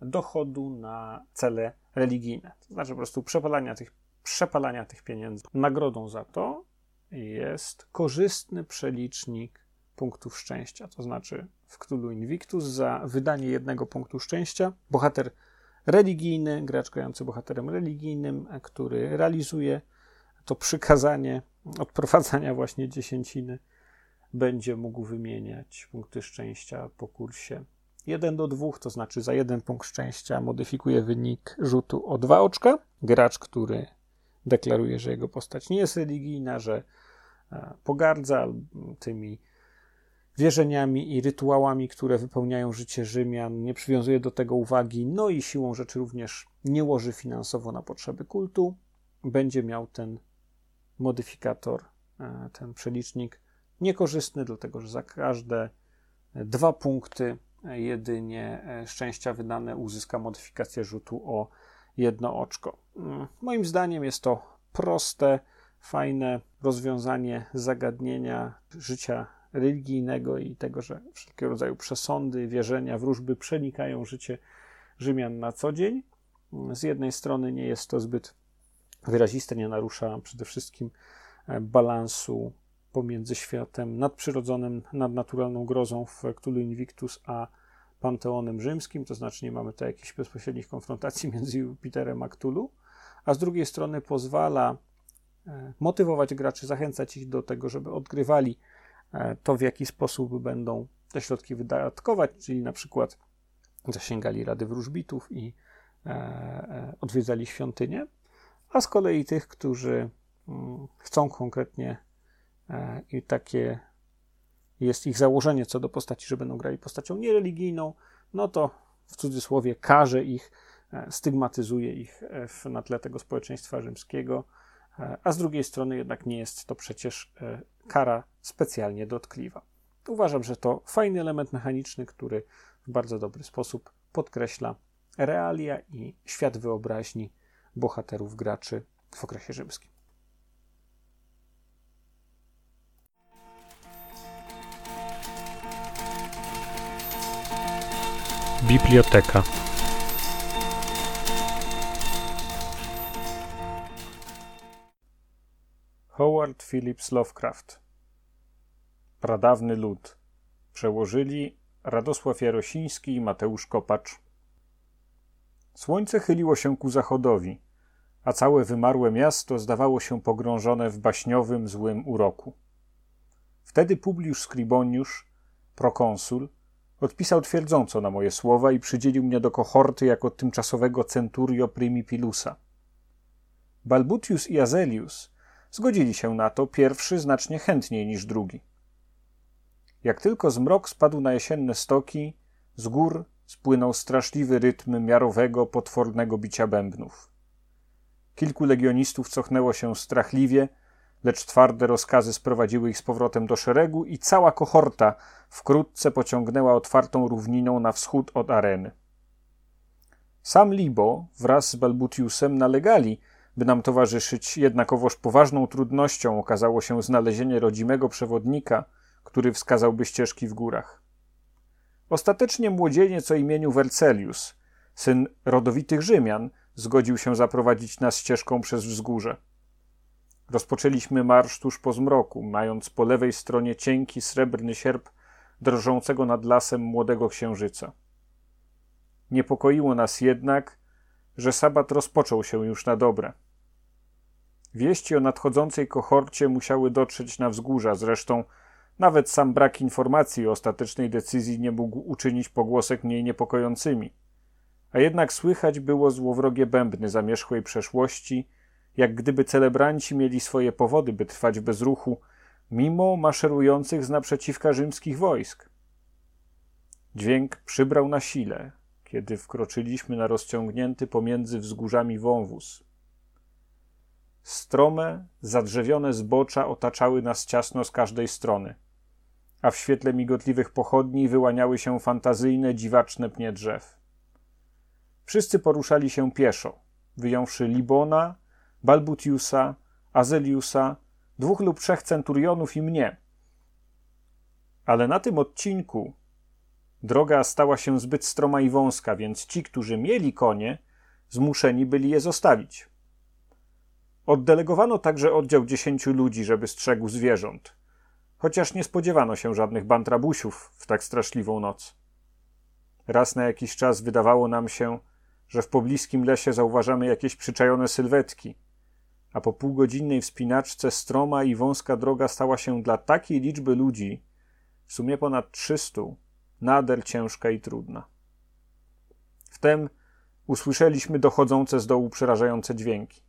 dochodu na cele religijne. To znaczy po prostu przepalania tych, przepalania tych pieniędzy. Nagrodą za to jest korzystny przelicznik punktów szczęścia. To znaczy w Cthulhu Invictus za wydanie jednego punktu szczęścia bohater religijny, gracz grający bohaterem religijnym, który realizuje to przykazanie odprowadzania właśnie dziesięciny, będzie mógł wymieniać punkty szczęścia po kursie 1 do 2, to znaczy za jeden punkt szczęścia modyfikuje wynik rzutu o dwa oczka. Gracz, który deklaruje, że jego postać nie jest religijna, że e, pogardza tymi wierzeniami i rytuałami, które wypełniają życie Rzymian, nie przywiązuje do tego uwagi, no i siłą rzeczy również nie łoży finansowo na potrzeby kultu, będzie miał ten modyfikator, e, ten przelicznik niekorzystny, dlatego że za każde dwa punkty jedynie e, szczęścia wydane uzyska modyfikację rzutu o jedno oczko. Mm, moim zdaniem jest to proste, fajne rozwiązanie zagadnienia życia religijnego i tego, że wszelkiego rodzaju przesądy, wierzenia, wróżby przenikają życie Rzymian na co dzień. Z jednej strony nie jest to zbyt wyraziste, nie narusza przede wszystkim e, balansu pomiędzy światem nadprzyrodzonym, nadnaturalną grozą w Cthulhu Invictus, a panteonem rzymskim, to znaczy nie mamy tu jakichś bezpośrednich konfrontacji między Jupiterem a Cthulhu, a z drugiej strony pozwala e, motywować graczy, zachęcać ich do tego, żeby odgrywali e, to, w jaki sposób będą te środki wydatkować, czyli na przykład zasięgali Rady Wróżbitów i e, odwiedzali świątynię, a z kolei tych, którzy mm, chcą konkretnie i takie jest ich założenie co do postaci, że będą grali postacią niereligijną, no to w cudzysłowie karze ich, e, stygmatyzuje ich e, na tle tego społeczeństwa rzymskiego, e, a z drugiej strony jednak nie jest to przecież kara specjalnie dotkliwa. Uważam, że to fajny element mechaniczny, który w bardzo dobry sposób podkreśla realia i świat wyobraźni bohaterów graczy w okresie rzymskim. Biblioteka. Howard Phillips Lovecraft Pradawny lud Przełożyli Radosław Jarosiński i Mateusz Kopacz Słońce chyliło się ku zachodowi, a całe wymarłe miasto zdawało się pogrążone w baśniowym, złym uroku. Wtedy Publiusz Scriboniusz, prokonsul, Odpisał twierdząco na moje słowa i przydzielił mnie do kohorty jako tymczasowego centurio primipilusa. Balbutius i Azelius zgodzili się na to, pierwszy znacznie chętniej niż drugi. Jak tylko zmrok spadł na jesienne stoki, z gór spłynął straszliwy rytm miarowego, potwornego bicia bębnów. Kilku legionistów cofnęło się strachliwie, lecz twarde rozkazy sprowadziły ich z powrotem do szeregu i cała kohorta wkrótce pociągnęła otwartą równiną na wschód od areny. Sam Libo wraz z Balbutiusem nalegali, by nam towarzyszyć, jednakowoż poważną trudnością okazało się znalezienie rodzimego przewodnika, który wskazałby ścieżki w górach. Ostatecznie młodzieniec o imieniu Wercelius, syn rodowitych Rzymian, zgodził się zaprowadzić nas ścieżką przez wzgórze. Rozpoczęliśmy marsz tuż po zmroku, mając po lewej stronie cienki, srebrny sierp drżącego nad lasem młodego księżyca. Niepokoiło nas jednak, że sabat rozpoczął się już na dobre. Wieści o nadchodzącej kohorcie musiały dotrzeć na wzgórza, zresztą nawet sam brak informacji o ostatecznej decyzji nie mógł uczynić pogłosek mniej niepokojącymi. A jednak słychać było złowrogie bębny zamierzchłej przeszłości – jak gdyby celebranci mieli swoje powody, by trwać bez ruchu, mimo maszerujących z naprzeciwka rzymskich wojsk. Dźwięk przybrał na sile, kiedy wkroczyliśmy na rozciągnięty pomiędzy wzgórzami wąwóz. Strome, zadrzewione zbocza otaczały nas ciasno z każdej strony, a w świetle migotliwych pochodni wyłaniały się fantazyjne, dziwaczne pnie drzew. Wszyscy poruszali się pieszo, wyjąwszy Libona, Balbutiusa, Azeliusa, dwóch lub trzech centurionów i mnie. Ale na tym odcinku droga stała się zbyt stroma i wąska, więc ci, którzy mieli konie, zmuszeni byli je zostawić. Oddelegowano także oddział dziesięciu ludzi, żeby strzegł zwierząt, chociaż nie spodziewano się żadnych bantrabusiów w tak straszliwą noc. Raz na jakiś czas wydawało nam się, że w pobliskim lesie zauważamy jakieś przyczajone sylwetki, a po półgodzinnej wspinaczce stroma i wąska droga stała się dla takiej liczby ludzi, w sumie ponad trzystu, nader ciężka i trudna. Wtem usłyszeliśmy dochodzące z dołu przerażające dźwięki.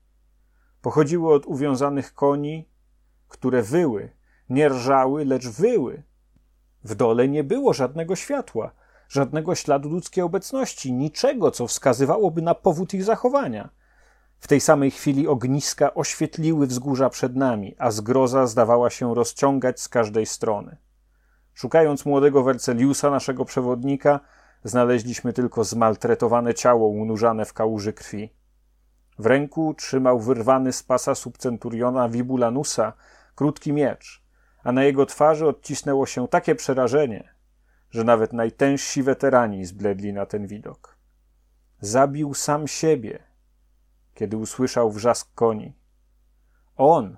Pochodziły od uwiązanych koni, które wyły, nie rżały, lecz wyły. W dole nie było żadnego światła, żadnego śladu ludzkiej obecności, niczego, co wskazywałoby na powód ich zachowania. W tej samej chwili ogniska oświetliły wzgórza przed nami, a zgroza zdawała się rozciągać z każdej strony. Szukając młodego Werceliusa, naszego przewodnika, znaleźliśmy tylko zmaltretowane ciało unurzane w kałuży krwi. W ręku trzymał wyrwany z pasa subcenturiona Vibulanusa krótki miecz, a na jego twarzy odcisnęło się takie przerażenie, że nawet najtężsi weterani zbledli na ten widok. Zabił sam siebie, kiedy usłyszał wrzask koni. On,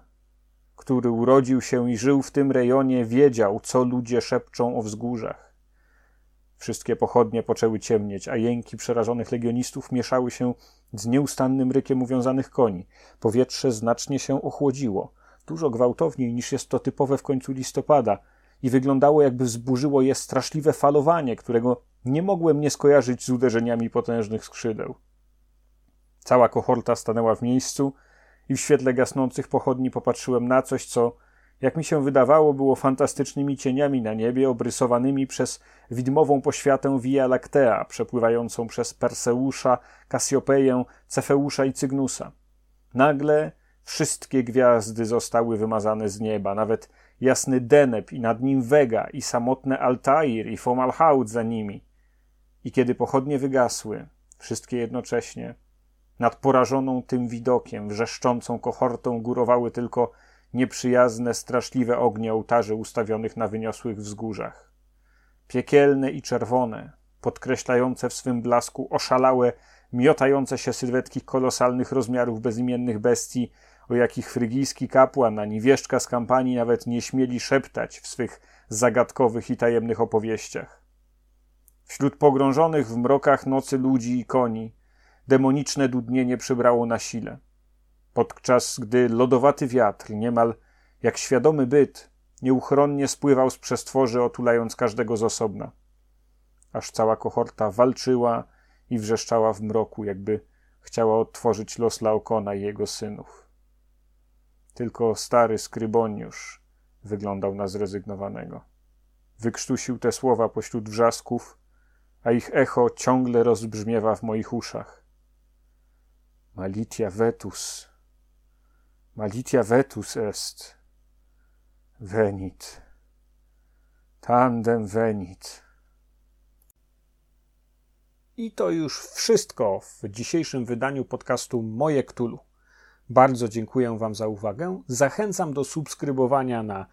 który urodził się i żył w tym rejonie, wiedział, co ludzie szepczą o wzgórzach. Wszystkie pochodnie poczęły ciemnieć, a jęki przerażonych legionistów mieszały się z nieustannym rykiem uwiązanych koni. Powietrze znacznie się ochłodziło, dużo gwałtowniej niż jest to typowe w końcu listopada, i wyglądało, jakby wzburzyło je straszliwe falowanie, którego nie mogłem nie skojarzyć z uderzeniami potężnych skrzydeł. Cała kohorta stanęła w miejscu i w świetle gasnących pochodni popatrzyłem na coś, co, jak mi się wydawało, było fantastycznymi cieniami na niebie, obrysowanymi przez widmową poświatę Via Lactea, przepływającą przez Perseusza, Kasiopeję, Cefeusza i Cygnusa. Nagle wszystkie gwiazdy zostały wymazane z nieba, nawet jasny Deneb i nad nim Vega i samotne Altair i Fomalhaut za nimi. I kiedy pochodnie wygasły, wszystkie jednocześnie, nad porażoną tym widokiem, wrzeszczącą kohortą górowały tylko nieprzyjazne, straszliwe ognie ołtarzy ustawionych na wyniosłych wzgórzach. Piekielne i czerwone, podkreślające w swym blasku oszalałe, miotające się sylwetki kolosalnych rozmiarów bezimiennych bestii, o jakich frygijski kapłan ani wieszczka z kampanii nawet nie śmieli szeptać w swych zagadkowych i tajemnych opowieściach. Wśród pogrążonych w mrokach nocy ludzi i koni, demoniczne dudnienie przybrało na sile. Podczas gdy lodowaty wiatr, niemal jak świadomy byt, nieuchronnie spływał z przestworzy, otulając każdego z osobna. Aż cała kohorta walczyła i wrzeszczała w mroku, jakby chciała otworzyć los Laokona i jego synów. Tylko stary skryboniusz wyglądał na zrezygnowanego. Wykrztusił te słowa pośród wrzasków, a ich echo ciągle rozbrzmiewa w moich uszach. Malitia vetus. Malitia vetus est. Venit. Tandem venit. I to już wszystko w dzisiejszym wydaniu podcastu Moje Ktulu. Bardzo dziękuję Wam za uwagę. Zachęcam do subskrybowania na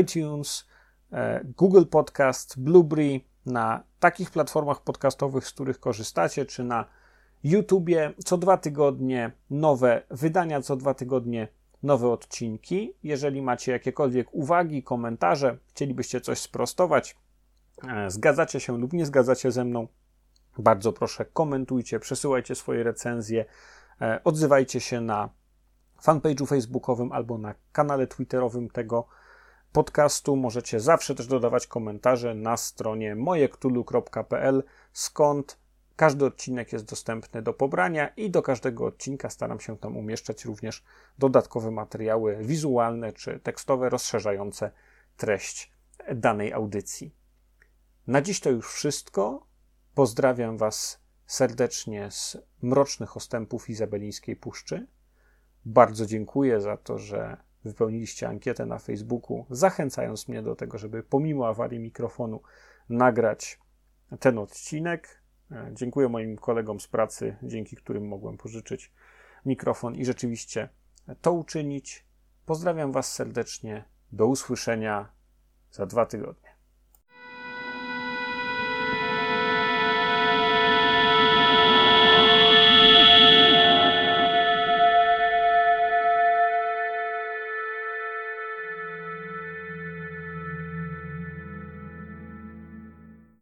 iTunes, e, Google Podcast, Blueberry, na takich platformach podcastowych, z których korzystacie, czy na YouTubie. Co dwa tygodnie nowe wydania, co dwa tygodnie nowe odcinki. Jeżeli macie jakiekolwiek uwagi, komentarze, chcielibyście coś sprostować, e, zgadzacie się lub nie zgadzacie ze mną, bardzo proszę komentujcie, przesyłajcie swoje recenzje, e, odzywajcie się na fanpage'u facebookowym albo na kanale twitterowym tego podcastu. Możecie zawsze też dodawać komentarze na stronie mojektulu.pl, skąd Każdy odcinek jest dostępny do pobrania i do każdego odcinka staram się tam umieszczać również dodatkowe materiały wizualne czy tekstowe rozszerzające treść danej audycji. Na dziś to już wszystko. Pozdrawiam Was serdecznie z mrocznych ostępów Izabelińskiej Puszczy. Bardzo dziękuję za to, że wypełniliście ankietę na Facebooku, zachęcając mnie do tego, żeby pomimo awarii mikrofonu nagrać ten odcinek. E, dziękuję moim kolegom z pracy, dzięki którym mogłem pożyczyć mikrofon i rzeczywiście to uczynić. Pozdrawiam Was serdecznie. Do usłyszenia za dwa tygodnie.